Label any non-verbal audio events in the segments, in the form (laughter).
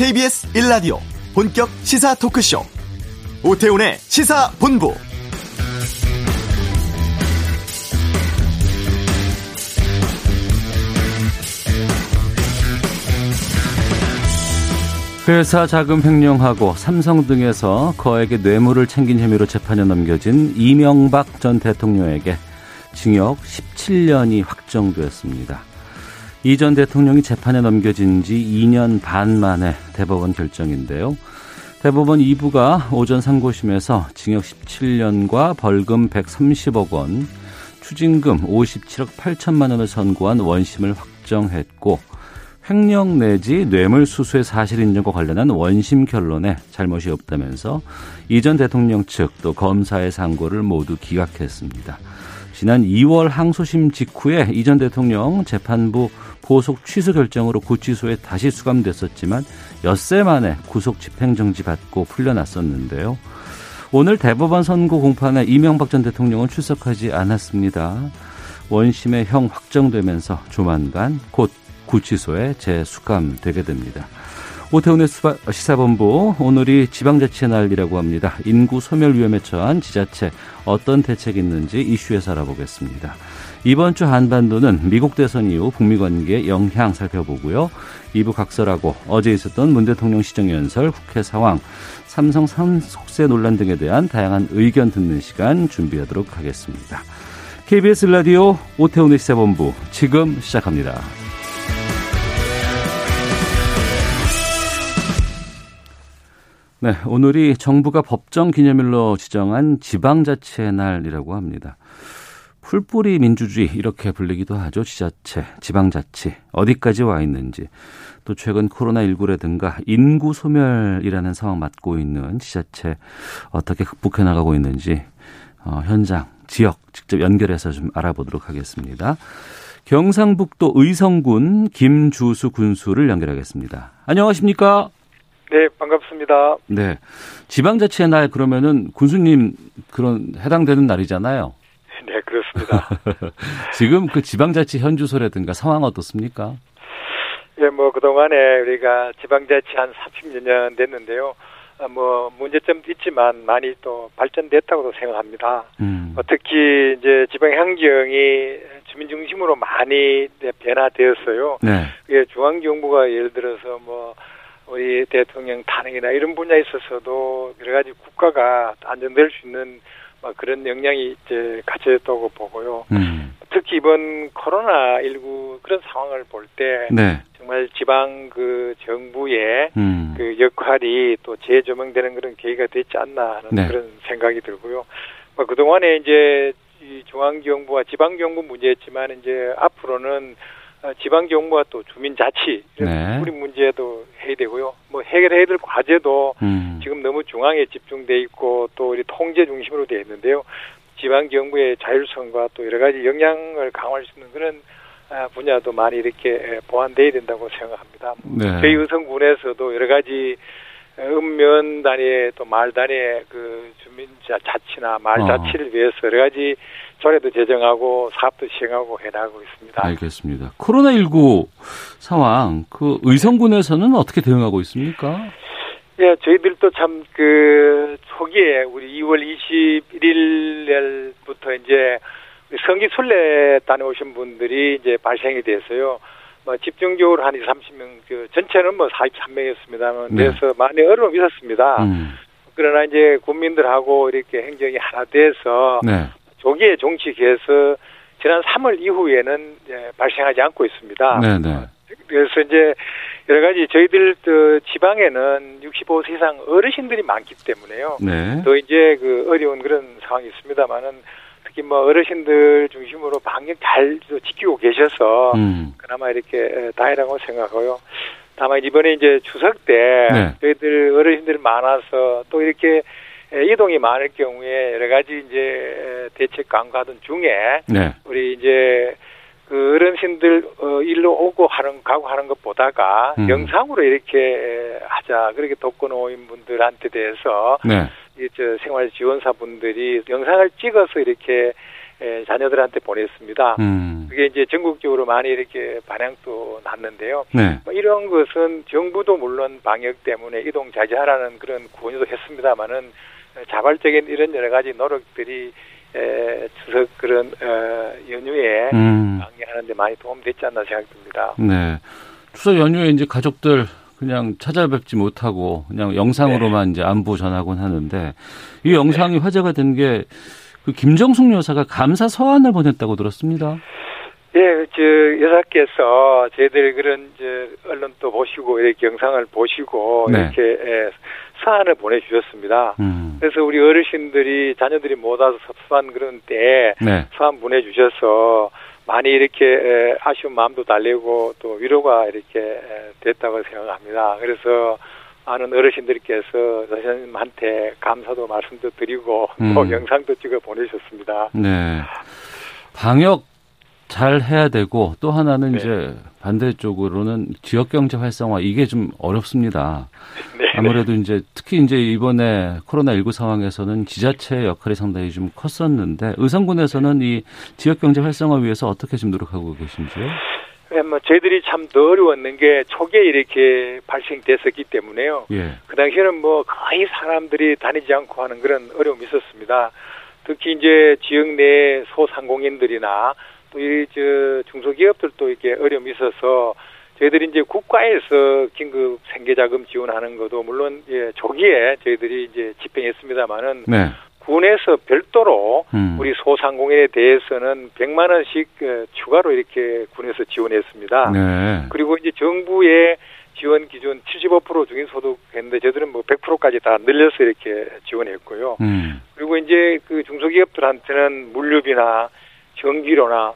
KBS 1라디오 본격 시사 토크쇼 오태훈의 시사본부 회사 자금 횡령하고 삼성 등에서 거액의 뇌물을 챙긴 혐의로 재판에 넘겨진 이명박 전 대통령에게 징역 17년이 확정되었습니다. 이 전 대통령이 재판에 넘겨진 지 2년 반 만에 대법원 결정인데요. 대법원 2부가 오전 상고심에서 징역 17년과 벌금 130억 원, 추징금 57억 8천만 원을 선고한 원심을 확정했고 횡령 내지 뇌물수수의 사실 인정과 관련한 원심 결론에 잘못이 없다면서 이전 대통령 측 또 검사의 상고를 모두 기각했습니다. 지난 2월 항소심 직후에 이전 대통령 재판부 보석 취소 결정으로 구치소에 다시 수감됐었지만 엿새 만에 구속 집행정지 받고 풀려났었는데요. 오늘 대법원 선고 공판에 이명박 전 대통령은 출석하지 않았습니다. 원심의 형 확정되면서 조만간 곧 구치소에 재수감되게 됩니다. 오태훈의 시사본부 오늘이 지방자치의 날이라고 합니다. 인구 소멸 위험에 처한 지자체 어떤 대책이 있는지 이슈에서 알아보겠습니다. 이번 주 한반도는 미국 대선 이후 북미 관계 영향 살펴보고요. 2부 각설하고 어제 있었던 문 대통령 시정연설, 국회 상황, 삼성 산속세 논란 등에 대한 다양한 의견 듣는 시간 준비하도록 하겠습니다. KBS 라디오 오태훈의 시사본부 지금 시작합니다. 네, 오늘이 정부가 법정 기념일로 지정한 지방자치의 날이라고 합니다. 풀뿌리 민주주의 이렇게 불리기도 하죠. 지자체, 지방자치 어디까지 와 있는지 또 최근 코로나19라든가 인구 소멸이라는 상황 맞고 있는 지자체 어떻게 극복해 나가고 있는지 어, 현장, 지역 직접 연결해서 좀 알아보도록 하겠습니다. 경상북도 의성군 김주수 군수를 연결하겠습니다. 안녕하십니까? 네, 반갑습니다. 네. 지방자치의 날 그러면은 군수님 그런 해당되는 날이잖아요. (laughs) 네, 그렇습니다. (laughs) 지금 그 지방자치 현주소라든가 상황 어떻습니까? 예, 뭐 그동안에 우리가 지방자치 한 30여 년 됐는데요. 아, 뭐 문제점도 있지만 많이 또 발전됐다고도 생각합니다. 음. 뭐 특히 이제 지방 환경이 주민 중심으로 많이 변화되었어요. 네. 예, 중앙 정부가 예를 들어서 뭐 우리 대통령 탄핵이나 이런 분야에 있어서도 여러 가지 국가가 안정될 수 있는 뭐 그런 역량이 이제 갖춰졌다고 보고요. 음. 특히 이번 코로나 19 그런 상황을 볼때 네. 정말 지방 그 정부의 음. 그 역할이 또 재조명되는 그런 계기가 됐지 않나 하는 네. 그런 생각이 들고요. 뭐 그동안에 이제 이 중앙 정부와 지방 정부 문제였지만 이제 앞으로는 어, 지방 정부와 또 주민 자치 네. 우리 문제도 해야 되고요. 뭐 해결해야 될 과제도 음. 지금 너무 중앙에 집중돼 있고 또 우리 통제 중심으로 되어 있는데요. 지방 정부의 자율성과 또 여러 가지 역량을 강화할 수 있는 그런 아, 분야도 많이 이렇게 보완돼야 된다고 생각합니다. 네. 저희 의성군에서도 여러 가지 읍면 단위의 또 마을 단위의 그 주민 자치나 마을 어. 자치를 위해서 여러 가지 조례도 제정하고 사업도 시행하고 해나가고 있습니다. 알겠습니다. 코로나19 상황, 그 의성군에서는 어떻게 대응하고 있습니까? 예, 저희들도 참 그 초기에 우리 2월 21일부터 이제 성기 순례 다녀오신 분들이 이제 발생이 돼서요. 뭐 집중적으로 한 2, 30명, 그 전체는 뭐 43명이었습니다만 네. 그래서 많이 어려움이 있었습니다. 음. 그러나 이제 국민들하고 이렇게 행정이 하나 돼서 네. 조기에 종식해서 지난 3월 이후에는 이제 발생하지 않고 있습니다. 네네. 네. 그래서 이제 여러 가지 저희들 그 지방에는 65세 이상 어르신들이 많기 때문에요. 네. 또 이제 그 어려운 그런 상황이 있습니다만은 특히 뭐 어르신들 중심으로 방역 잘 지키고 계셔서 음. 그나마 이렇게 다행이라고 생각하고요. 다만 이번에 이제 추석 때 네. 저희들 어르신들 많아서 또 이렇게 이동이 많을 경우에 여러 가지 이제 대책 강구하던 중에 네. 우리 이제 그 어르신들 어 일로 오고 하는 가고 하는 것보다가 음. 영상으로 이렇게 하자 그렇게 독거노인 분들한테 대해서 네. 이저 생활 지원사 분들이 영상을 찍어서 이렇게 에, 자녀들한테 보냈습니다. 음. 그게 이제 전국적으로 많이 이렇게 반향도 났는데요. 네. 뭐 이런 것은 정부도 물론 방역 때문에 이동 자제하라는 그런 권유도 했습니다만은 자발적인 이런 여러 가지 노력들이 에, 추석 그런 어, 연휴에 음. 방역하는데 많이 도움됐지 않나 생각됩니다. 네. 추석 연휴에 이제 가족들 그냥 찾아뵙지 못하고 그냥 영상으로만 네. 이제 안부 전하곤 하는데 이 영상이 네. 화제가 된 게 그 김정숙 여사가 감사 서한을 보냈다고 들었습니다. 예, 저 여사께서 저희들 그런 저 언론도 보시고 이렇게 영상을 보시고 네. 이렇게 예, 사안을 보내주셨습니다. 음. 그래서 우리 어르신들이 자녀들이 못 와서 섭섭한 그런 때에 네. 사안 보내주셔서 많이 이렇게 아쉬운 마음도 달래고 또 위로가 이렇게 됐다고 생각합니다. 그래서 많은 어르신들께서 선생님한테 감사도 말씀도 드리고 음. 또 영상도 찍어 보내셨습니다. 네. 방역 잘 해야 되고 또 하나는 네. 이제 반대쪽으로는 지역 경제 활성화 이게 좀 어렵습니다. 네. 아무래도 이제 특히 이제 이번에 코로나 19 상황에서는 지자체의 역할이 상당히 좀 컸었는데 의성군에서는 이 지역 경제 활성화 위해서 어떻게 좀 노력하고 계신지요? 네, 뭐 저희들이 참더 어려웠는 게 초기에 이렇게 발생됐었기 때문에요. 예. 그 당시에는 뭐 거의 사람들이 다니지 않고 하는 그런 어려움이 있었습니다. 특히 이제 지역 내 소상공인들이나 또 이 저 중소기업들도 이렇게 어려움이 있어서 저희들이 이제 국가에서 긴급 생계자금 지원하는 것도 물론 예, 조기에 저희들이 이제 집행했습니다만은 네. 군에서 별도로 음. 우리 소상공인에 대해서는 100만 원씩 어, 추가로 이렇게 군에서 지원했습니다. 네. 그리고 이제 정부의 지원 기준 75% 중위소득 했는데 저희들은 뭐 100%까지 다 늘려서 이렇게 지원했고요. 음. 그리고 이제 그 중소기업들한테는 물류비나 전기료나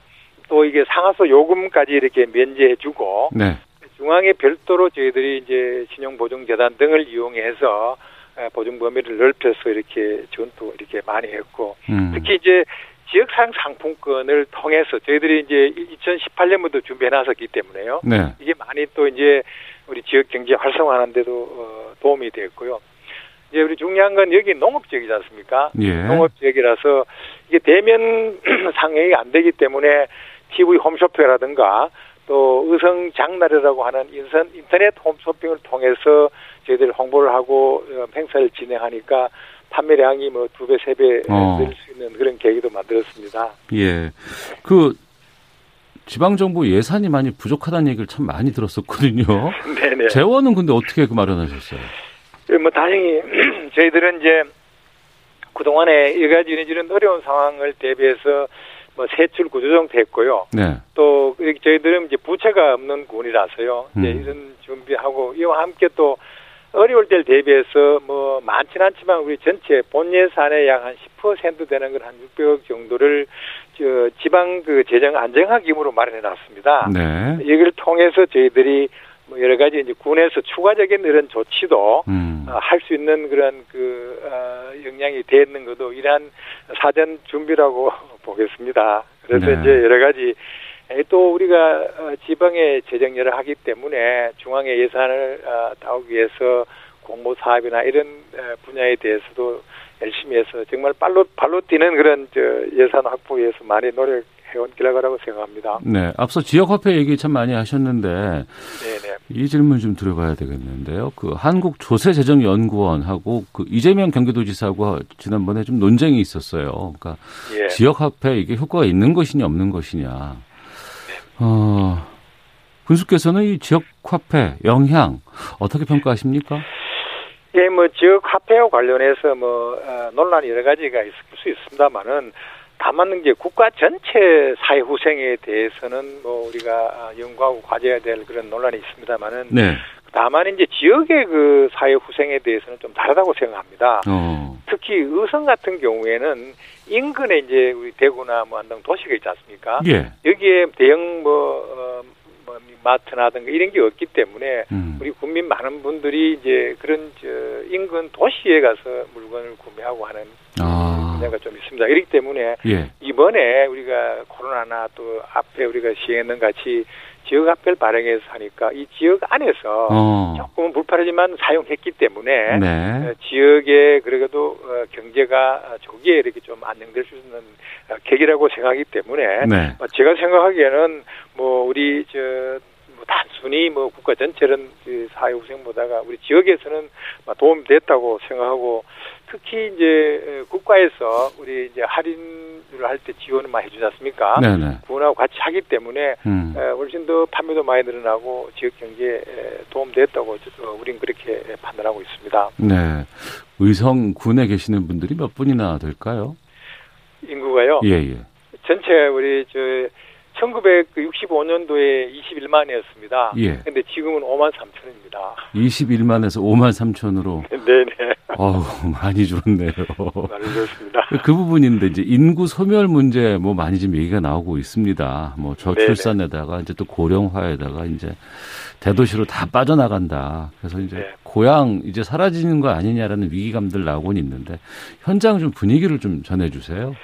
또 이게 상하수 요금까지 이렇게 면제해주고 네. 중앙에 별도로 저희들이 이제 신용보증재단 등을 이용해서 보증 범위를 넓혀서 이렇게 지원도 이렇게 많이 했고 음. 특히 이제 지역상 상품권을 통해서 저희들이 이제 2018년부터 준비해 놨었기 때문에요. 네. 이게 많이 또 이제 우리 지역 경제 활성화하는데도 어, 도움이 됐고요. 이제 우리 중요한 건 여기 농업 지역이지 않습니까? 예. 농업 지역이라서 이게 대면 (clears throat) 상행이 안 되기 때문에 TV 홈쇼핑이라든가 또 의성 장날이라고 하는 인선, 인터넷 홈쇼핑을 통해서 저희들 홍보를 하고 어, 행사를 진행하니까 판매량이 뭐 두 배, 세배 어. 늘수 있는 그런 계기도 만들었습니다. 예. 그 지방정부 예산이 많이 부족하다는 얘기를 참 많이 들었었거든요. 네네. (laughs) 재원은 근데 어떻게 그 마련하셨어요? 예, 뭐 다행히 (clears throat) 저희들은 이제 그동안에 여러 가지 이런 어려운 상황을 대비해서 뭐 세출 구조정 됐고요. 네. 또 저희들은 이제 부채가 없는 군이라서요. 음. 이제 이런 준비하고 이와 함께 또 어려울 때를 대비해서 뭐 많지는 않지만 우리 전체 본 예산의 약 한 10% 되는 걸 한 600억 정도를 저 지방 그 재정 안정화 기금으로 마련해 놨습니다. 네. 이걸 통해서 저희들이 뭐 여러 가지 이제 군에서 추가적인 이런 조치도 음. 어, 할 수 있는 그런 그 어, 역량이 되어 있는 것도 이러한 사전 준비라고 (laughs) 보겠습니다. 그래서 네. 이제 여러 가지 또 우리가 어, 지방에 재정렬을 하기 때문에 중앙의 예산을 어, 따오기 위해서 공모 사업이나 이런 어, 분야에 대해서도 열심히 해서 정말 발로 발로 뛰는 그런 저 예산 확보 위해서 많이 노력. 해온 결과라고 생각합니다. 네, 앞서 지역화폐 얘기 참 많이 하셨는데 네네. 이 질문 좀 들어봐야 되겠는데요. 그 한국 조세재정연구원하고 그 이재명 경기도지사하고 지난번에 좀 논쟁이 있었어요. 그러니까 예. 지역화폐 이게 효과가 있는 것이냐 없는 것이냐. 네. 어, 군수께서는 이 지역화폐 영향 어떻게 평가하십니까? 예, 뭐 지역 화폐와 관련해서 뭐 어, 논란이 여러 가지가 있을 수 있습니다만은 다만 이제 국가 전체 사회 후생에 대해서는 뭐 우리가 연구하고 과제해야 될 그런 논란이 있습니다만은 네. 다만 이제 지역의 그 사회 후생에 대해서는 좀 다르다고 생각합니다. 어. 특히 의성 같은 경우에는 인근에 이제 우리 대구나 뭐 안동 도시가 있지 않습니까? 예. 여기에 대형 뭐, 어, 뭐 마트나든가 이런 게 없기 때문에 음. 우리 국민 많은 분들이 이제 그런 저 인근 도시에 가서 물건을 구매하고 하는 아. 문제가 좀 있습니다. 이렇기 때문에 예. 이 이번에 우리가 코로나나 또 앞에 우리가 시행했는 같이 지역 합별 발행해서 하니까 이 지역 안에서 어. 조금은 불편하지만 사용했기 때문에 네. 어, 지역에 그래도 어, 경제가 조기에 이렇게 좀 안정될 수 있는 어, 계기라고 생각하기 때문에 네. 제가 생각하기에는 뭐 우리 저뭐 단순히 뭐 국가 전체는 그 사회 후생보다가 우리 지역에서는 도움이 됐다고 생각하고 특히 이제 국가에서 우리 이제 할인을 할 때 지원을 많이 해주지 않습니까? 네네. 그거하고 같이 하기 때문에 음. 훨씬 더 판매도 많이 늘어나고 지역 경제에 도움됐다고 우린 그렇게 판단하고 있습니다. 네. 의성군에 계시는 분들이 몇 분이나 될까요? 인구가요? 예, 예. 전체 우리 저 1965년도에 21만이었습니다. 예. 근데 지금은 5만 3천입니다. 21만에서 5만 3천으로. (laughs) 네네. 어우, 많이 줄었네요. 많이 줄었습니다. 그 부분인데 이제 인구 소멸 문제 뭐 많이 좀 얘기가 나오고 있습니다. 뭐 저출산에다가 이제 또 고령화에다가 이제 대도시로 다 빠져나간다. 그래서 이제 네. 고향 이제 사라지는 거 아니냐라는 위기감들 나오곤 있는데 현장 좀 분위기를 좀 전해 주세요.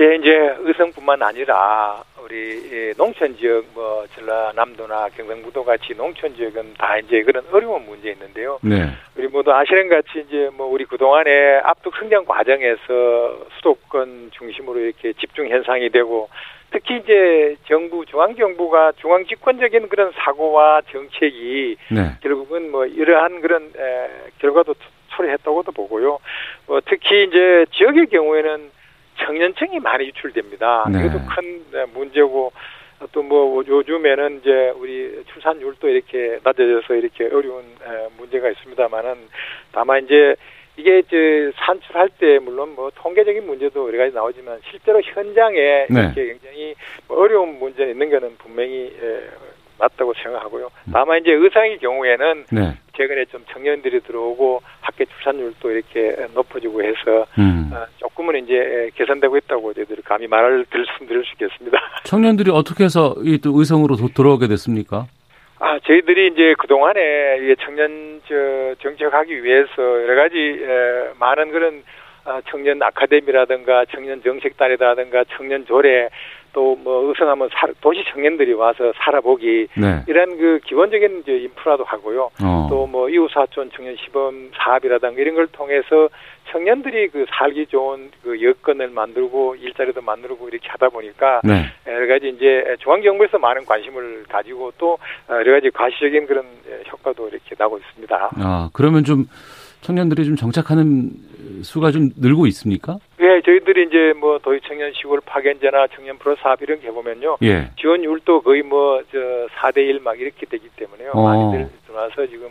예, 이제 의성뿐만 아니라 우리 농촌 지역 뭐 전라남도나 경상북도 같이 농촌 지역은 다 이제 그런 어려운 문제 있는데요. 네. 우리 모두 아시는 같이 이제 뭐 우리 그동안에 압축 성장 과정에서 수도권 중심으로 이렇게 집중 현상이 되고 특히 이제 정부 중앙 정부가 중앙 집권적인 그런 사고와 정책이 네. 결국은 뭐 이러한 그런 에, 결과도 초래했다고도 보고요. 뭐 특히 이제 지역의 경우에는 청년층이 많이 유출됩니다. 네. 이것도 큰 네, 문제고 또 뭐 요즘에는 이제 우리 출산율도 이렇게 낮아져서 이렇게 어려운 문제가 있습니다만은 다만 이제 이게 이제 산출할 때 물론 뭐 통계적인 문제도 여러 가지 나오지만 실제로 현장에 네. 이렇게 굉장히 뭐 어려운 문제 있는 거는 분명히 맞다고 생각하고요. 다만 이제 의상의 경우에는 네. 최근에 좀 청년들이 들어오고 학교 출산율도 이렇게 높아지고 해서 음. 어, 조금은 이제 개선되고 있다고 저희들이 감히 말을 들을 수 있겠습니다. (laughs) 청년들이 어떻게 해서 이 또 의성으로 들어오게 됐습니까? 아, 저희들이 이제 그동안에 청년 저 정책하기 위해서 여러 가지 에, 많은 그런 아, 청년 아카데미라든가 청년 정책단이라든가 청년 조례 또 뭐 의성하면 도시 청년들이 와서 살아보기 네. 이런 그 기본적인 이제 인프라도 하고요. 어. 또뭐 이웃사촌 청년 시범 사업이라든가 이런 걸 통해서 청년들이 그 살기 좋은 그 여건을 만들고 일자리도 만들고 이렇게 하다 보니까 네. 여러 가지 이제 중앙 정부에서 많은 관심을 가지고 또 여러 가지 과시적인 그런 효과도 이렇게 나고 있습니다. 아 그러면 좀 청년들이 좀 정착하는 수가 좀 늘고 있습니까? 예, 저희들이 이제 뭐 도시 청년 시골 파견제나 청년 프로 사업 이런 게 해보면요. 예. 지원율도 거의 뭐 저 4대 1 막 이렇게 되기 때문에요. 어. 많이들 들어와서 지금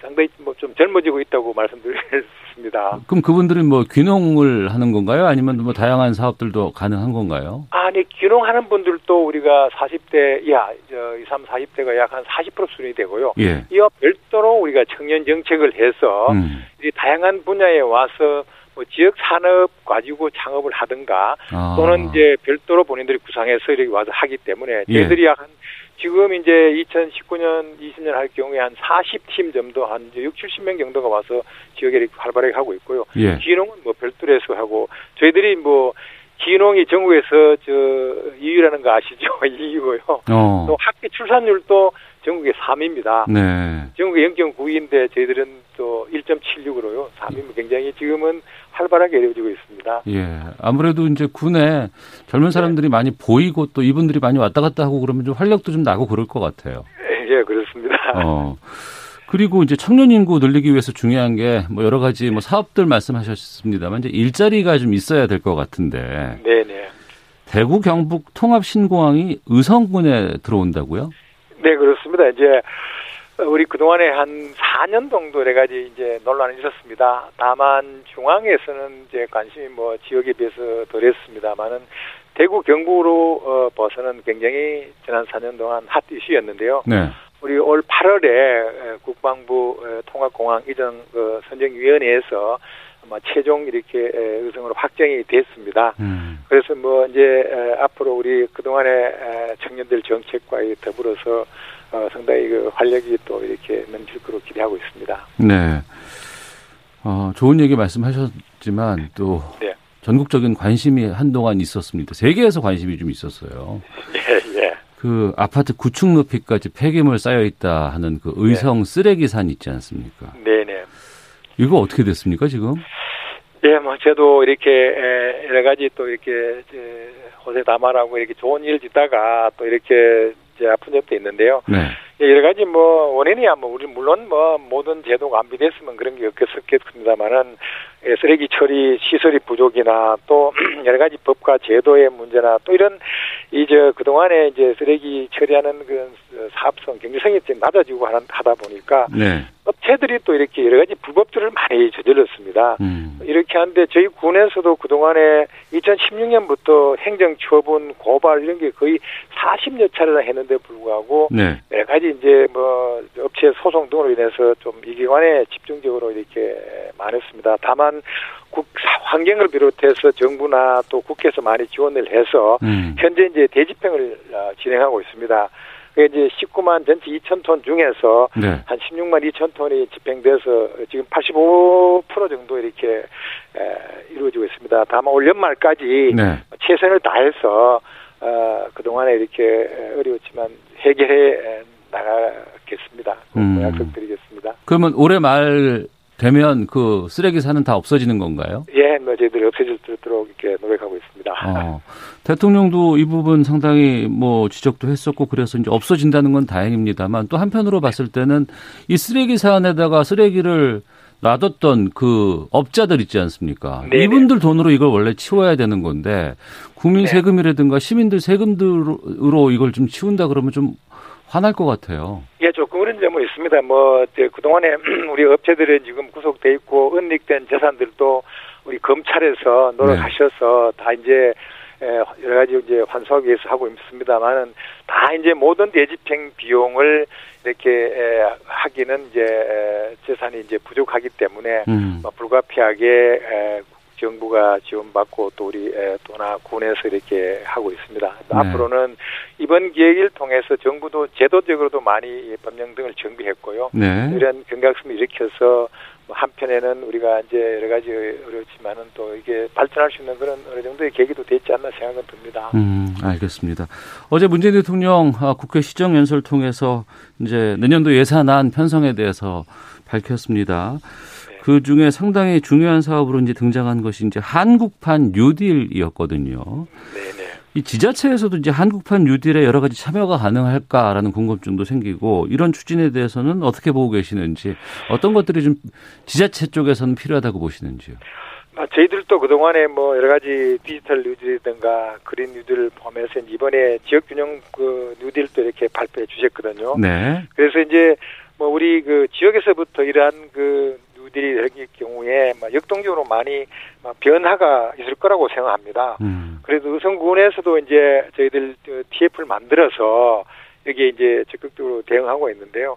상당히 뭐 좀 젊어지고 있다고 말씀드리겠습니다. 그럼 그분들은 뭐 귀농을 하는 건가요? 아니면 뭐 다양한 사업들도 가능한 건가요? 아니, 귀농하는 분들도 우리가 40대 이하, 저 20, 40대가 약 한 40% 수준이 되고요. 예. 이와 별도로 우리가 청년 정책을 해서 음. 이 다양한 분야에 와서 뭐 지역 산업 가지고 창업을 하든가 아. 또는 이제 별도로 본인들이 구상해서 이렇게 와서 하기 때문에 예. 저희들이 예. 약한 지금 이제 2019년, 20년 할 경우에 한 40팀 정도 한 6, 70명 정도가 와서 지역에 활발하게 하고 있고요. 예. 기농은 뭐 별도로 해서 하고 저희들이 뭐 기농이 전국에서 저 2위라는 거 아시죠? (laughs) 2위고요. 어. 또 학교 출산율도 전국에 3위입니다. 네. 전국에 0.9위인데 저희들은 또 1.76으로요. 3위면 굉장히 지금은 활발하게 이루어지고 있습니다. 예. 아무래도 이제 군에 젊은 사람들이 네. 많이 보이고 또 이분들이 많이 왔다 갔다 하고 그러면 좀 활력도 좀 나고 그럴 것 같아요. 예, 그렇습니다. 어. 그리고 이제 청년 인구 늘리기 위해서 중요한 게 뭐 여러 가지 뭐 사업들 말씀하셨습니다만 이제 일자리가 좀 있어야 될 것 같은데. 네 네. 대구 경북 통합 신공항이 의성군에 들어온다고요? 네, 그렇습니다. 이제 우리 그동안에 한 4년 정도 여러 가지 이제 논란이 있었습니다. 다만 중앙에서는 이제 관심이 뭐 지역에 비해서 덜했습니다만은 대구 경북으로 어, 벗어는 굉장히 지난 4년 동안 핫 이슈였는데요. 네. 우리 올 8월에 국방부 통합공항 이전 그 선정위원회에서 아마 최종 이렇게 의성으로 확정이 됐습니다. 음. 그래서 뭐 이제 앞으로 우리 그동안의 청년들 정책과 더불어서 어, 상당히 그 활력이 또 이렇게 넘칠 거로 기대하고 있습니다. 네. 어, 좋은 얘기 말씀하셨지만 또 네. 전국적인 관심이 한동안 있었습니다. 세계에서 관심이 좀 있었어요. (laughs) 예, 예. 그 아파트 구축 높이까지 폐기물 쌓여 있다 하는 그 의성 네. 쓰레기산 있지 않습니까? 네 네. 이거 어떻게 됐습니까 지금? 예, 뭐 저도 이렇게 여러 가지 또 이렇게 호세 담아라고 이렇게 좋은 일을 짓다가 또 이렇게 이제 아픈 적도 있는데요. 네. 예, 여러 가지 뭐 원인이야 뭐 우리 물론 뭐 모든 제도가 안비됐으면 그런 게 없겠습니다만은 예, 쓰레기 처리 시설이 부족이나 또 (clears throat) 여러 가지 법과 제도의 문제나 또 이런 이제 그동안에 이제 쓰레기 처리하는 그 사업성 경제성이 좀 낮아지고 하다 보니까 네. 업체들이 또 이렇게 여러 가지 불법들을 많이 저질렀습니다. 음. 이렇게 하는데 저희 군에서도 그동안에 2016년부터 행정 처분, 고발 이런 게 거의 40여 차례나 했는데 불구하고 네. 여러 가지 이제 뭐 업체 소송 등으로 인해서 좀 이 기관에 집중적으로 이렇게 많았습니다. 다만 국 환경을 비롯해서 정부나 또 국회에서 많이 지원을 해서 음. 현재 이제 대집행을 어, 진행하고 있습니다. 그 이제 19만 전체 2천 톤 중에서 네. 한 16만 2천 톤이 집행돼서 지금 85% 정도 이렇게 에, 이루어지고 있습니다. 다만 올 연말까지 네. 최선을 다해서 어, 그동안에 이렇게 어려웠지만 해결해 나가겠습니다. 음. 약속드리겠습니다. 그러면 올해 말 되면 그 쓰레기 산은 다 없어지는 건가요? 예, 뭐 저희들이 없어질 수 있도록 이렇게 노력하고 있습니다. 어, 대통령도 이 부분 상당히 뭐 지적도 했었고 그래서 이제 없어진다는 건 다행입니다만 또 한편으로 봤을 때는 이 쓰레기 산에다가 쓰레기를 놔뒀던 그 업자들 있지 않습니까? 네네. 이분들 돈으로 이걸 원래 치워야 되는 건데 국민 네. 세금이라든가 시민들 세금으로 이걸 좀 치운다 그러면 좀 화날 것 같아요. 예, 조금 그런 점은 있습니다. 뭐, 그동안에 (clears throat) 우리 업체들은 지금 구속돼 있고, 은닉된 재산들도 우리 검찰에서 노력하셔서 네. 다 이제 여러 가지 이제 환수하기 위해서 하고 있습니다만은 다 이제 모든 대집행 비용을 이렇게 하기는 이제 재산이 이제 부족하기 때문에 음. 뭐 불가피하게 정부가 지원받고 또 우리 도나 군에서 이렇게 하고 있습니다. 네. 앞으로는 이번 기획을 통해서 정부도 제도적으로도 많이 법령 등을 정비했고요. 네. 이런 경각심을 일으켜서 뭐 한편에는 우리가 이제 여러 가지 어렵지만은 또 이게 발전할 수 있는 그런 어느 정도의 계기도 됐지 않나 생각은 듭니다. 음, 알겠습니다. 어제 문재인 대통령 아, 국회 시정연설 통해서 이제 내년도 예산안 편성에 대해서 밝혔습니다. 그 중에 상당히 중요한 사업으로 이제 등장한 것이 이제 한국판 뉴딜이었거든요. 네네. 이 지자체에서도 이제 한국판 뉴딜에 여러 가지 참여가 가능할까라는 궁금증도 생기고 이런 추진에 대해서는 어떻게 보고 계시는지 어떤 것들이 좀 지자체 쪽에서는 필요하다고 보시는지요? 아, 저희들도 그동안에 뭐 여러 가지 디지털 뉴딜이든가 그린 뉴딜을 포함해서 이번에 지역 균형 그 뉴딜도 이렇게 발표해 주셨거든요. 네. 그래서 이제 뭐 우리 그 지역에서부터 이러한 그 될 경우에 역동적으로 많이 변화가 있을 거라고 생각합니다. 음. 그래도 의성군에서도 이제 저희들 TF를 만들어서 여기에 이제 적극적으로 대응하고 있는데요.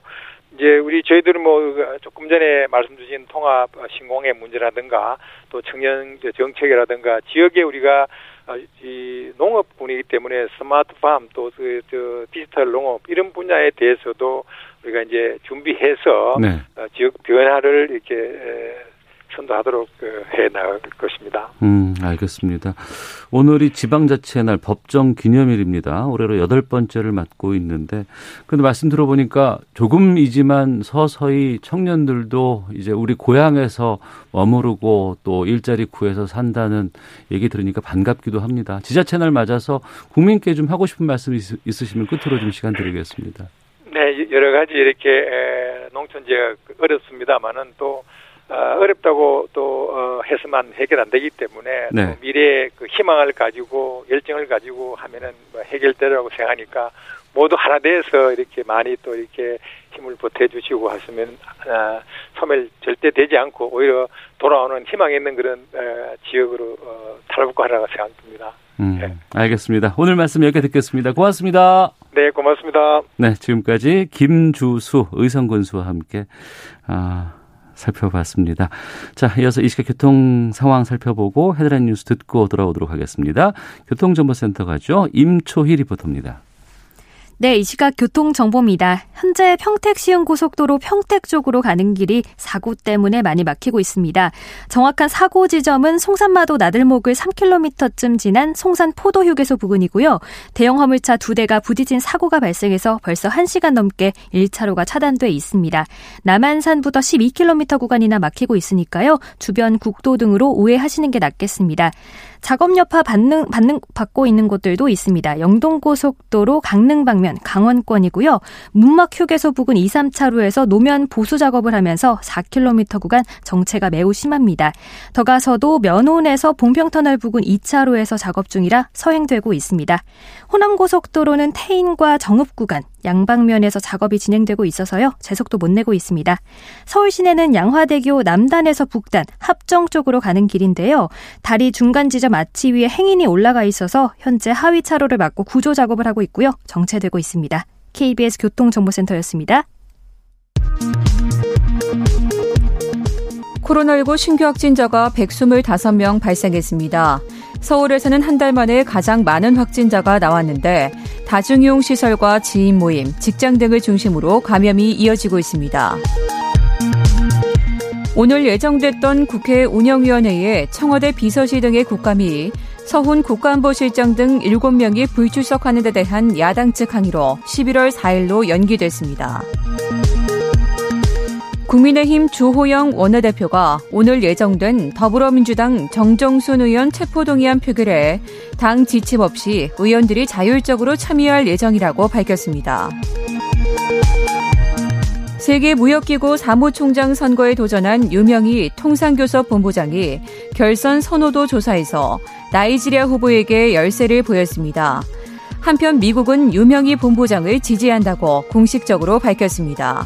이제 우리 저희들은 뭐 조금 전에 말씀 주신 통합 신공의 문제라든가 또 청년 정책이라든가 지역에 우리가 이 농업군이기 때문에 스마트팜 또그 디지털 농업 이런 분야에 대해서도 우리가 이제 준비해서 네. 어, 지역 변화를 이렇게 선도하도록 그, 해 나갈 것입니다. 음, 알겠습니다. 오늘이 지방자치의 날 법정 기념일입니다. 올해로 여덟 번째를 맞고 있는데, 근데 말씀 들어보니까 조금이지만 서서히 청년들도 이제 우리 고향에서 머무르고 또 일자리 구해서 산다는 얘기 들으니까 반갑기도 합니다. 지자체 날 맞아서 국민께 좀 하고 싶은 말씀 있으시면 끝으로 좀 시간 드리겠습니다. 네, 여러 가지 이렇게 농촌 지역 어렵습니다만은 또 어, 어렵다고 또 어, 해서만 해결 안 되기 때문에 네. 미래의 그 희망을 가지고 열정을 가지고 하면은 뭐 해결되라고 생각하니까 모두 하나 돼서 이렇게 많이 또 이렇게 힘을 보태주시고 하시면 어, 소멸 절대 되지 않고 오히려 돌아오는 희망 있는 그런 어, 지역으로 어, 탈북하라고 생각합니다. 음, 네. 알겠습니다. 오늘 말씀 여기까지 듣겠습니다. 고맙습니다. 네, 고맙습니다. 네, 지금까지 김주수 의성군수와 함께 아, 살펴봤습니다. 자, 이어서 이 시각 교통 상황 살펴보고 헤드라인 뉴스 듣고 돌아오도록 하겠습니다. 교통정보센터 가죠. 임초희 리포터입니다. 네, 이 시각 교통정보입니다. 현재 평택 시흥 고속도로 평택 쪽으로 가는 길이 사고 때문에 많이 막히고 있습니다. 정확한 사고 지점은 송산마도 나들목을 3km쯤 지난 송산 포도휴게소 부근이고요. 대형 화물차 두 대가 부딪힌 사고가 발생해서 벌써 1시간 넘게 1차로가 차단돼 있습니다. 남한산부터 12km 구간이나 막히고 있으니까요. 주변 국도 등으로 우회하시는 게 낫겠습니다. 작업 여파 받는, 받는, 받고 있는 곳들도 있습니다. 영동고속도로 강릉 방면 강원권이고요. 문막 휴게소 부근 2, 3차로에서 노면 보수 작업을 하면서 4km 구간 정체가 매우 심합니다. 더 가서도 면온에서 봉평터널 부근 2차로에서 작업 중이라 서행되고 있습니다. 호남고속도로는 태인과 정읍 구간 양방면에서 작업이 진행되고 있어서요. 제속도 못 내고 있습니다. 서울 시내는 양화대교 남단에서 북단 합정 쪽으로 가는 길인데요. 다리 중간 지점 마치 위에 행인이 올라가 있어서 현재 하위 차로를 막고 구조 작업을 하고 있고요. 정체되고 있습니다. KBS 교통정보센터였습니다. 코로나19 신규 확진자가 125명 발생했습니다. 서울에서는 한 달 만에 가장 많은 확진자가 나왔는데 다중이용 시설과 지인 모임, 직장 등을 중심으로 감염이 이어지고 있습니다. 오늘 예정됐던 국회 운영위원회에 청와대 비서실 등의 국감이 서훈 국가안보실장 등 7명이 불출석하는 데 대한 야당 측 항의로 11월 4일로 연기됐습니다. 국민의힘 주호영 원내대표가 오늘 예정된 더불어민주당 정정순 의원 체포동의안 표결에 당 지침 없이 의원들이 자율적으로 참여할 예정이라고 밝혔습니다. 세계무역기구 사무총장 선거에 도전한 유명희 통상교섭 본부장이 결선 선호도 조사에서 나이지리아 후보에게 열세를 보였습니다. 한편 미국은 유명희 본부장을 지지한다고 공식적으로 밝혔습니다.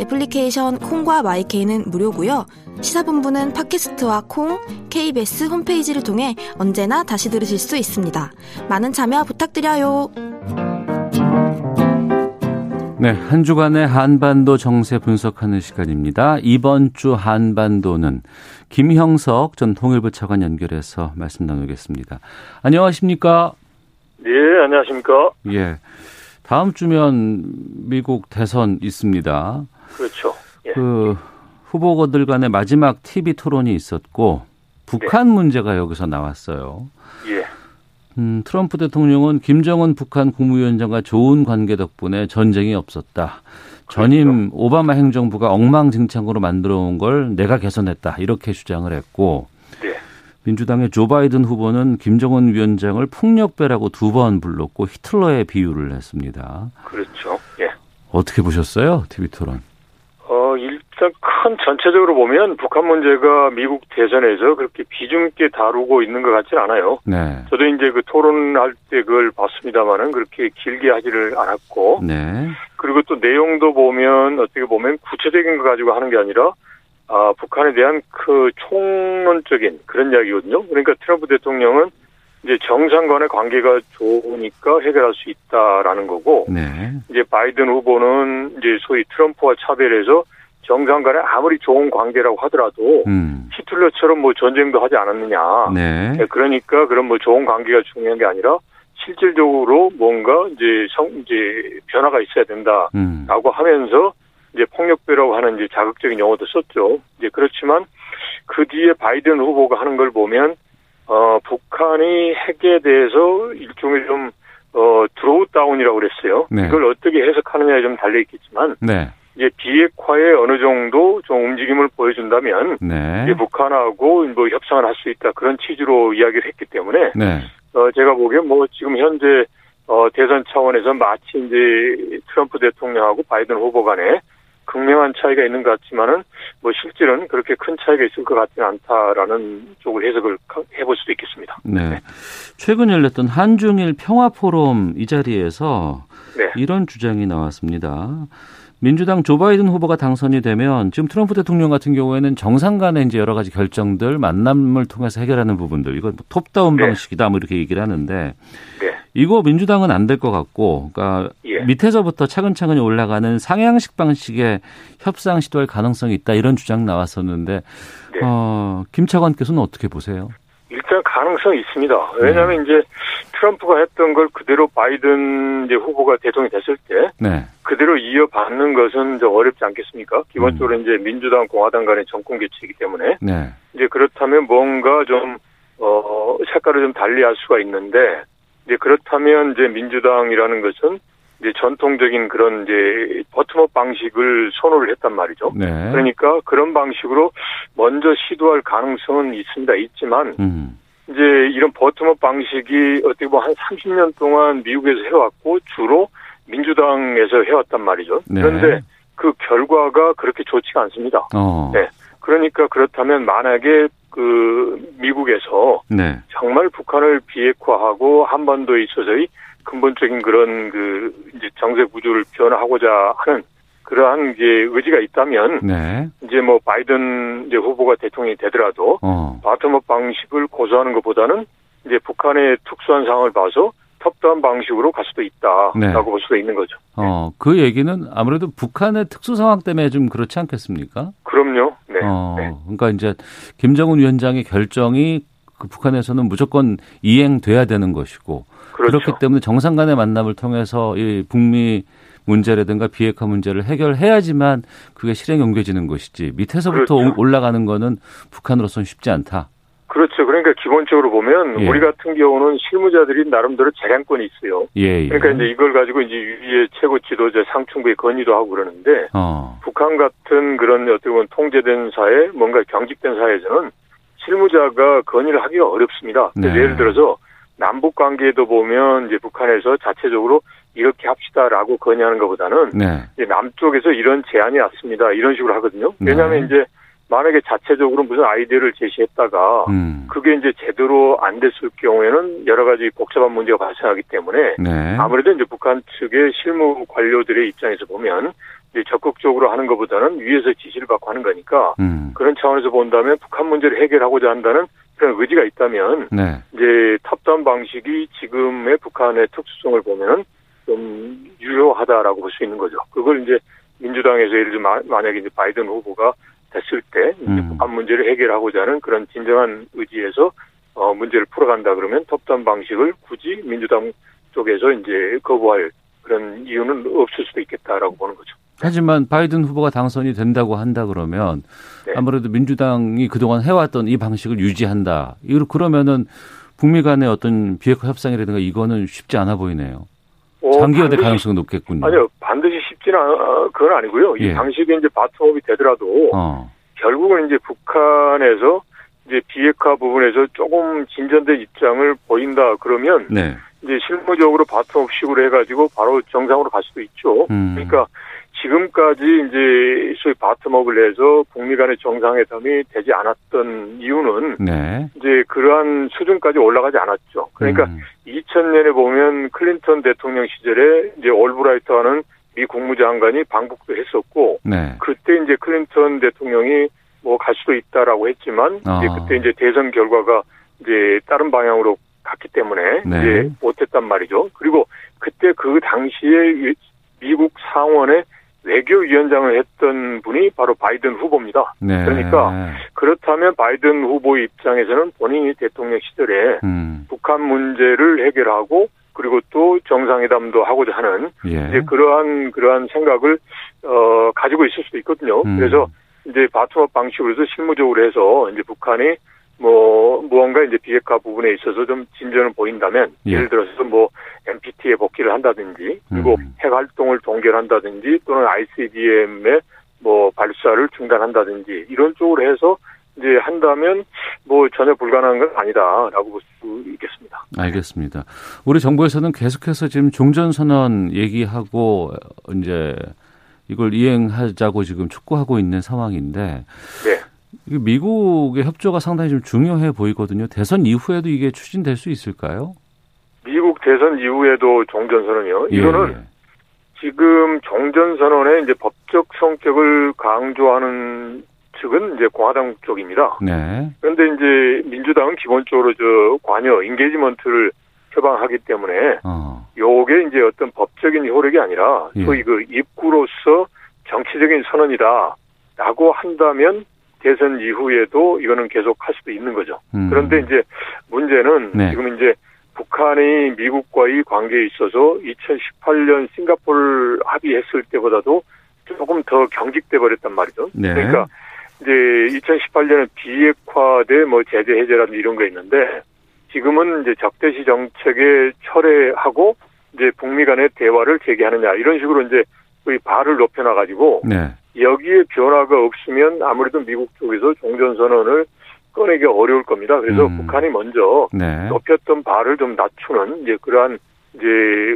애플리케이션 콩과 마이케이는 무료고요. 시사본부는 팟캐스트와 콩, KBS 홈페이지를 통해 언제나 다시 들으실 수 있습니다. 많은 참여 부탁드려요. 네, 한 주간의 한반도 정세 분석하는 시간입니다. 이번 주 한반도는 김형석 전 통일부 차관 연결해서 말씀 나누겠습니다. 안녕하십니까? 예, 안녕하십니까? 예. 다음 주면 미국 대선 있습니다. 그렇죠. 예. 그 후보들 간의 마지막 TV 토론이 있었고 북한 네. 문제가 여기서 나왔어요. 예. 음, 트럼프 대통령은 김정은 북한 국무위원장과 좋은 관계 덕분에 전쟁이 없었다. 전임 그렇죠. 오바마 행정부가 엉망진창으로 만들어 온 걸 내가 개선했다. 이렇게 주장을 했고 네. 민주당의 조 바이든 후보는 김정은 위원장을 폭력배라고 두 번 불렀고 히틀러의 비유를 했습니다. 그렇죠. 예. 어떻게 보셨어요? TV 토론. 어, 일단 큰 전체적으로 보면 북한 문제가 미국 대선에서 그렇게 비중 있게 다루고 있는 것 같지는 않아요. 네. 저도 이제 그 토론할 때 그걸 봤습니다만은 그렇게 길게 하지를 않았고. 네. 그리고 또 내용도 보면 어떻게 보면 구체적인 거 가지고 하는 게 아니라 아, 북한에 대한 그 총론적인 그런 이야기거든요. 그러니까 트럼프 대통령은 이제 정상 간의 관계가 좋으니까 해결할 수 있다라는 거고 네. 이제 바이든 후보는 이제 소위 트럼프와 차별해서 정상 간에 아무리 좋은 관계라고 하더라도 음. 히틀러처럼 뭐 전쟁도 하지 않았느냐. 네. 네 그러니까 그런 뭐 좋은 관계가 중요한 게 아니라 실질적으로 뭔가 이제 성 이제 변화가 있어야 된다라고 음. 하면서 이제 폭력배라고 하는 이제 자극적인 용어도 썼죠. 이제 그렇지만 그 뒤에 바이든 후보가 하는 걸 보면 어, 북한이 핵에 대해서 일종의 좀, 어, draw down이라고 그랬어요. 네. 이걸 어떻게 해석하느냐에 좀 달려 있겠지만, 네. 이제 비핵화에 어느 정도 좀 움직임을 보여준다면, 네. 이제 북한하고 뭐 협상을 할 수 있다. 그런 취지로 이야기를 했기 때문에, 네. 어, 제가 보기엔 뭐 지금 현재, 어, 대선 차원에서 마치 이제 트럼프 대통령하고 바이든 후보 간에 극명한 차이가 있는 것 같지만은 뭐 실질은 그렇게 큰 차이가 있을 것 같지는 않다라는 쪽을 해석을 해볼 수도 있겠습니다. 네. 최근 열렸던 한중일 평화 포럼 이 자리에서 네. 이런 주장이 나왔습니다. 민주당 조 바이든 후보가 당선이 되면 지금 트럼프 대통령 같은 경우에는 정상 간의 이제 여러 가지 결정들 만남을 통해서 해결하는 부분들 이건 뭐 톱다운 네. 방식이다 뭐 이렇게 얘기를 하는데 네. 이거 민주당은 안 될 것 같고 그러니까 예. 밑에서부터 차근차근 올라가는 상향식 방식의 협상 시도할 가능성이 있다 이런 주장 나왔었는데 네. 어, 김 차관께서는 어떻게 보세요? 일단 가능성이 있습니다. 왜냐하면 네. 이제 트럼프가 했던 걸 그대로 바이든 이제 후보가 대통령이 됐을 때 네. 그대로 이어받는 것은 좀 어렵지 않겠습니까? 기본적으로 음. 이제 민주당 공화당 간의 정권 교체이기 때문에 네. 이제 그렇다면 뭔가 좀 어, 색깔을 좀 달리할 수가 있는데 이제 그렇다면 이제 민주당이라는 것은 이제 전통적인 그런 이제 버트업 방식을 선호를 했단 말이죠. 네. 그러니까 그런 방식으로 먼저 시도할 가능성은 있습니다. 있지만 음. 이제 이런 버트업 방식이 어떻게 보면 한 30년 동안 미국에서 해왔고 주로 민주당에서 해왔단 말이죠. 네. 그런데 그 결과가 그렇게 좋지가 않습니다. 어. 네. 그러니까 그렇다면 만약에 그 미국에서 네. 정말 북한을 비핵화하고 한반도에 있어서의 근본적인 그런 그 이제 정세 구조를 변화하고자 하는 그러한 이제 의지가 있다면 네. 이제 뭐 바이든 이제 후보가 대통령이 되더라도 어. bottom-up 방식을 고수하는 것보다는 이제 북한의 특수한 상황을 봐서 top-down 방식으로 갈 수도 있다라고 네. 볼 수도 있는 거죠. 어, 그 얘기는 아무래도 북한의 특수 상황 때문에 좀 그렇지 않겠습니까? 그럼요. 네. 어, 네. 그러니까 이제 김정은 위원장의 결정이 그 북한에서는 무조건 이행돼야 되는 것이고 그렇죠. 그렇기 때문에 정상 간의 만남을 통해서 이 북미 문제라든가 비핵화 문제를 해결해야지만 그게 실행에 옮겨지는 것이지 밑에서부터 그렇죠. 올라가는 거는 북한으로서는 쉽지 않다. 그렇죠. 그러니까 기본적으로 보면 예. 우리 같은 경우는 실무자들이 나름대로 재량권이 있어요. 예, 예. 그러니까 이제 이걸 가지고 이제 위의 최고 지도자 상층부에 건의도 하고 그러는데 어. 북한 같은 그런 어떻게 보면 통제된 사회, 뭔가 경직된 사회에서는 실무자가 건의를 하기가 어렵습니다. 네. 예를 들어서 남북 관계에도 보면 이제 북한에서 자체적으로 이렇게 합시다라고 건의하는 것보다는 네. 이제 남쪽에서 이런 제안이 왔습니다. 이런 식으로 하거든요. 왜냐하면 네. 이제 만약에 자체적으로 무슨 아이디어를 제시했다가 음. 그게 이제 제대로 안 됐을 경우에는 여러 가지 복잡한 문제가 발생하기 때문에 네. 아무래도 이제 북한 측의 실무 관료들의 입장에서 보면 이제 적극적으로 하는 것보다는 위에서 지시를 받고 하는 거니까 음. 그런 차원에서 본다면 북한 문제를 해결하고자 한다는 그런 의지가 있다면 네. 이제 top-down 방식이 지금의 북한의 특수성을 보면은 좀 유효하다라고 볼 수 있는 거죠. 그걸 이제 민주당에서 예를 들어 만약에 이제 바이든 후보가 됐을 때 음. 북한 문제를 해결하고자 하는 그런 진정한 의지에서 어 문제를 풀어간다 그러면 top-down 방식을 굳이 민주당 쪽에서 이제 거부할 그런 이유는 없을 수도 있겠다라고 보는 거죠. 하지만 바이든 후보가 당선이 된다고 한다 그러면 네. 아무래도 민주당이 그동안 해왔던 이 방식을 유지한다. 이거 그러면은 북미 간의 어떤 비핵화 협상이라든가 이거는 쉽지 않아 보이네요. 어, 장기화될 가능성이 높겠군요. 아니요, 반드시 쉽지는 않, 그건 아니고요. 이 예. 방식이 이제 바텀업이 되더라도 어. 결국은 이제 북한에서 이제 비핵화 부분에서 조금 진전된 입장을 보인다 그러면 네. 이제 실무적으로 바텀업식으로 해가지고 바로 정상으로 갈 수도 있죠. 음. 그러니까 지금까지 이제 소위 bottom-up을 해서 북미 간의 정상회담이 되지 않았던 이유는 네. 이제 그러한 수준까지 올라가지 않았죠. 그러니까 음. 2000년에 보면 클린턴 대통령 시절에 이제 올브라이트라는 미 국무장관이 방북도 했었고 네. 그때 이제 클린턴 대통령이 뭐 갈 수도 있다라고 했지만 아. 이제 그때 이제 대선 결과가 이제 다른 방향으로 갔기 때문에 네. 이제 못했단 말이죠. 그리고 그때 그 당시에 미국 상원의 외교위원장을 했던 분이 바로 바이든 후보입니다. 네. 그러니까 그렇다면 바이든 후보 입장에서는 본인이 대통령 시절에 음. 북한 문제를 해결하고 그리고 또 정상회담도 하고자 하는 예. 이제 그러한 그러한 생각을 어 가지고 있을 수도 있거든요. 음. 그래서 이제 바투업 방식으로 해서 실무적으로 해서 이제 북한이 뭐 무언가 이제 비핵화 부분에 있어서 좀 진전을 보인다면 예. 를 들어서 뭐 NPT에 복귀를 한다든지 그리고 음. 핵 활동을 동결한다든지 또는 ICBM의 뭐 발사를 중단한다든지 이런 쪽으로 해서 이제 한다면 뭐 전혀 불가능한 건 아니다라고 볼 수 있겠습니다. 알겠습니다. 우리 정부에서는 계속해서 지금 종전 선언 얘기하고 이제 이걸 이행하자고 지금 촉구하고 있는 상황인데 네. 미국의 협조가 상당히 좀 중요해 보이거든요. 대선 이후에도 이게 추진될 수 있을까요? 미국 대선 이후에도 종전선언이요. 예, 이거는 예. 지금 종전선언의 이제 법적 성격을 강조하는 측은 이제 공화당 쪽입니다. 네. 그런데 이제 민주당은 기본적으로 저 관여, 인게이지먼트를 표방하기 때문에 어. 요게 이제 어떤 법적인 효력이 아니라 예. 소위 그 입구로서 정치적인 선언이다라고 한다면 대선 이후에도 이거는 계속 할 수도 있는 거죠. 음. 그런데 이제 문제는 네. 지금 이제 북한이 미국과의 관계에 있어서 2018년 싱가포르 합의했을 때보다도 조금 더 경직돼 버렸단 말이죠. 네. 그러니까 이제 2018년에 비핵화돼 뭐 제재 해제라든지 이런 거 있는데 지금은 이제 적대시 정책에 철회하고 이제 북미 간의 대화를 재개하느냐 이런 식으로 이제 거의 발을 높여놔 가지고 네. 여기에 변화가 없으면 아무래도 미국 쪽에서 종전선언을 꺼내기 어려울 겁니다. 그래서 음. 북한이 먼저 네. 높였던 발을 좀 낮추는 이제 그러한 이제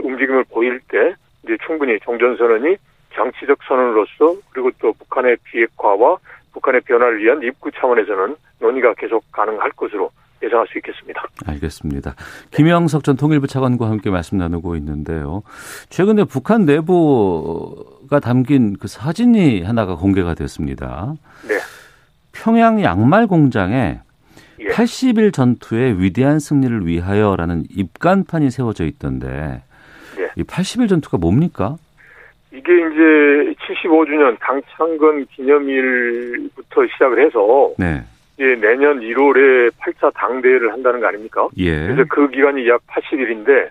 움직임을 보일 때 이제 충분히 종전선언이 정치적 선언으로서 그리고 또 북한의 비핵화와 북한의 변화를 위한 입구 차원에서는 논의가 계속 가능할 것으로 예상할 수 있겠습니다. 알겠습니다. 김영석 전 통일부 차관과 함께 말씀 나누고 있는데요. 최근에 북한 내부 가 담긴 그 사진이 하나가 공개가 됐습니다. 네. 평양 양말 공장에 예. 80일 전투의 위대한 승리를 위하여라는 입간판이 세워져 있던데 예. 이 80일 전투가 뭡니까? 이게 이제 75주년 당창건 기념일부터 시작을 해서 네. 이제 내년 1월에 8차 당대회를 한다는 거 아닙니까? 예. 그래서 그 기간이 약 80일인데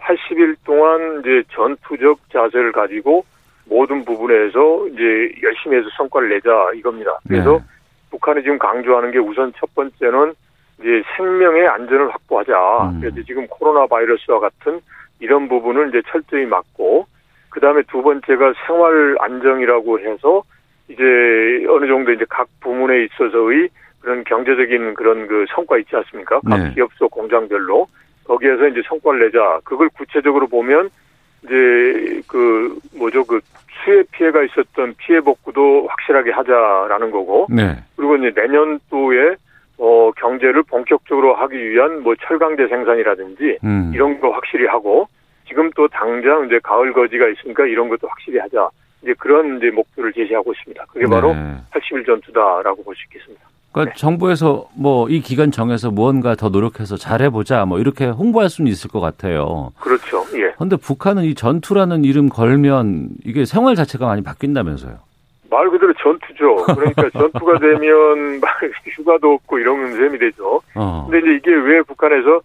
80일 동안 이제 전투적 자세를 가지고 모든 부분에서 이제 열심히 해서 성과를 내자 이겁니다. 그래서 네. 북한이 지금 강조하는 게 우선 첫 번째는 이제 생명의 안전을 확보하자. 음. 그래서 지금 코로나 바이러스와 같은 이런 부분을 이제 철저히 막고 그 다음에 두 번째가 생활 안정이라고 해서 이제 어느 정도 이제 각 부문에 있어서의 그런 경제적인 그런 그 성과 있지 않습니까? 각 네. 기업소 공장별로 거기에서 이제 성과를 내자. 그걸 구체적으로 보면 이제 그 뭐죠 그 수해 피해가 있었던 피해 복구도 확실하게 하자라는 거고. 네. 그리고 이제 내년도에 어 경제를 본격적으로 하기 위한 뭐 철강제 생산이라든지 음. 이런 거 확실히 하고 지금 또 당장 이제 가을 거지가 있으니까 이런 것도 확실히 하자. 이제 그런 이제 목표를 제시하고 있습니다. 그게 바로 네. 80일 전투다라고 볼 수 있겠습니다. 그러니까 네. 정부에서 뭐 이 기간 정해서 무언가 더 노력해서 잘해보자 뭐 이렇게 홍보할 수는 있을 것 같아요. 그렇죠. 예. 그런데 북한은 이 전투라는 이름 걸면 이게 생활 자체가 많이 바뀐다면서요. 말 그대로 전투죠. 그러니까 (laughs) 전투가 되면 휴가도 없고 이런 셈이 되죠. 어. 근데 이제 이게 왜 북한에서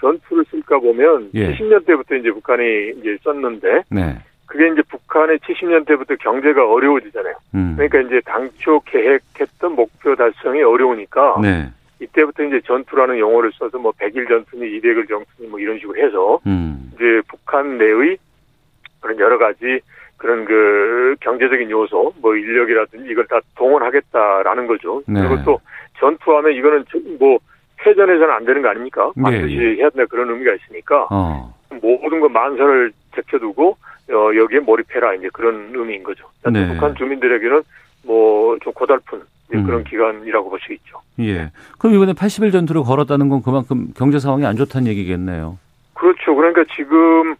전투를 쓸까 보면 예. 70년대부터 이제 북한이 이제 썼는데 네. 그게 이제 북한의 70년대부터 경제가 어려워지잖아요. 음. 그러니까 이제 당초 계획했던 목표 달성이 어려우니까 네. 이때부터 이제 전투라는 용어를 써서 뭐 100일 전투니 200일 전투니 뭐 이런 식으로 해서 음. 이제 북한 내의 그런 여러 가지 그런 그 경제적인 요소, 뭐 인력이라든지 이걸 다 동원하겠다라는 거죠. 네. 그리고 또 전투하면 이거는 뭐 패전해서는 안 되는 거 아닙니까? 네, 반드시 네. 해야 된다 그런 의미가 있으니까 어. 모든 거 만선을 제껴두고 어, 여기에 몰입해라 이제 그런 의미인 거죠. 네. 북한 주민들에게는 뭐 좀 고달픈 음. 그런 기간이라고 볼 수 있죠. 예. 그럼 이번에 80일 전투를 걸었다는 건 그만큼 경제 상황이 안 좋다는 얘기겠네요. 그렇죠. 그러니까 지금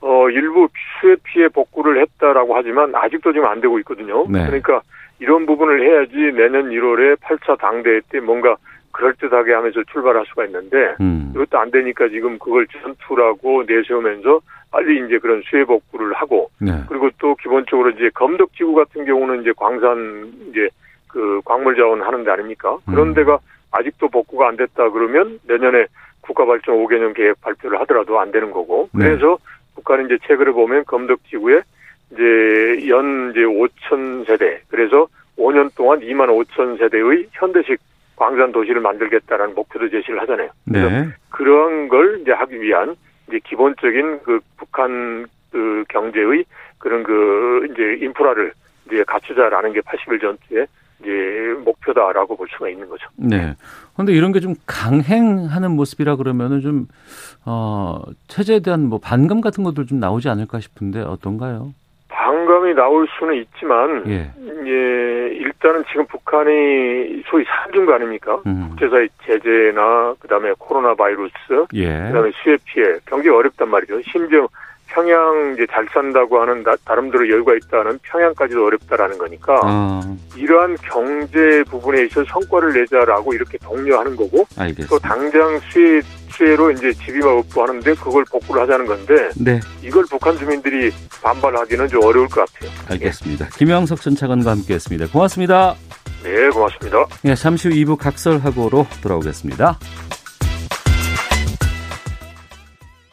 어 일부 수해 피해 복구를 했다라고 하지만 아직도 지금 안 되고 있거든요. 네. 그러니까 이런 부분을 해야지 내년 1월에 8차 당대회 때 뭔가 그럴듯하게 하면서 출발할 수가 있는데 음. 이것도 안 되니까 지금 그걸 전투라고 내세우면서 빨리 이제 그런 수해 복구를 하고 네. 그리고 또 기본적으로 이제 검덕지구 같은 경우는 이제 광산 이제 그 광물 자원 하는 데 아닙니까? 그런 음. 데가 아직도 복구가 안 됐다 그러면 내년에 국가발전 5개년 계획 발표를 하더라도 안 되는 거고 네. 그래서 북한은 이제 책을 보면 검덕지구에 이제 연 이제 5천 세대 그래서 5년 동안 2만 5천 세대의 현대식 광산 도시를 만들겠다라는 목표도 제시를 하잖아요. 네. 그런 걸 이제 하기 위한 이제 기본적인 그 북한 그 경제의 그런 그 이제 인프라를 이제 갖추자라는 게 80일 전투의 이제 목표다라고 볼 수가 있는 거죠. 네. 그런데 이런 게 좀 강행하는 모습이라 그러면은 좀, 어, 체제에 대한 뭐 반감 같은 것들 좀 나오지 않을까 싶은데 어떤가요? 반감이 나올 수는 있지만, 예. 예, 일단은 지금 북한이 소위 산중 거 아닙니까? 음. 국제사회 제재나 그다음에 코로나 바이러스, 예. 그다음에 수해 피해, 경기가 어렵단 말이죠. 심지어 평양 이제 잘 산다고 하는 나, 나름대로 여유가 있다는 평양까지도 어렵다라는 거니까 어. 이러한 경제 부분에 있어 성과를 내자라고 이렇게 독려하는 거고 알겠습니다. 또 당장 수혜 수혜로 이제 집이가 없고 하는데 그걸 복구를 하자는 건데 네. 이걸 북한 주민들이 반발하기는 좀 어려울 것 같아요. 알겠습니다. 김영석 전 차관과 함께했습니다. 고맙습니다. 네, 고맙습니다. 네, 잠시 후 2부 각설하고로 돌아오겠습니다.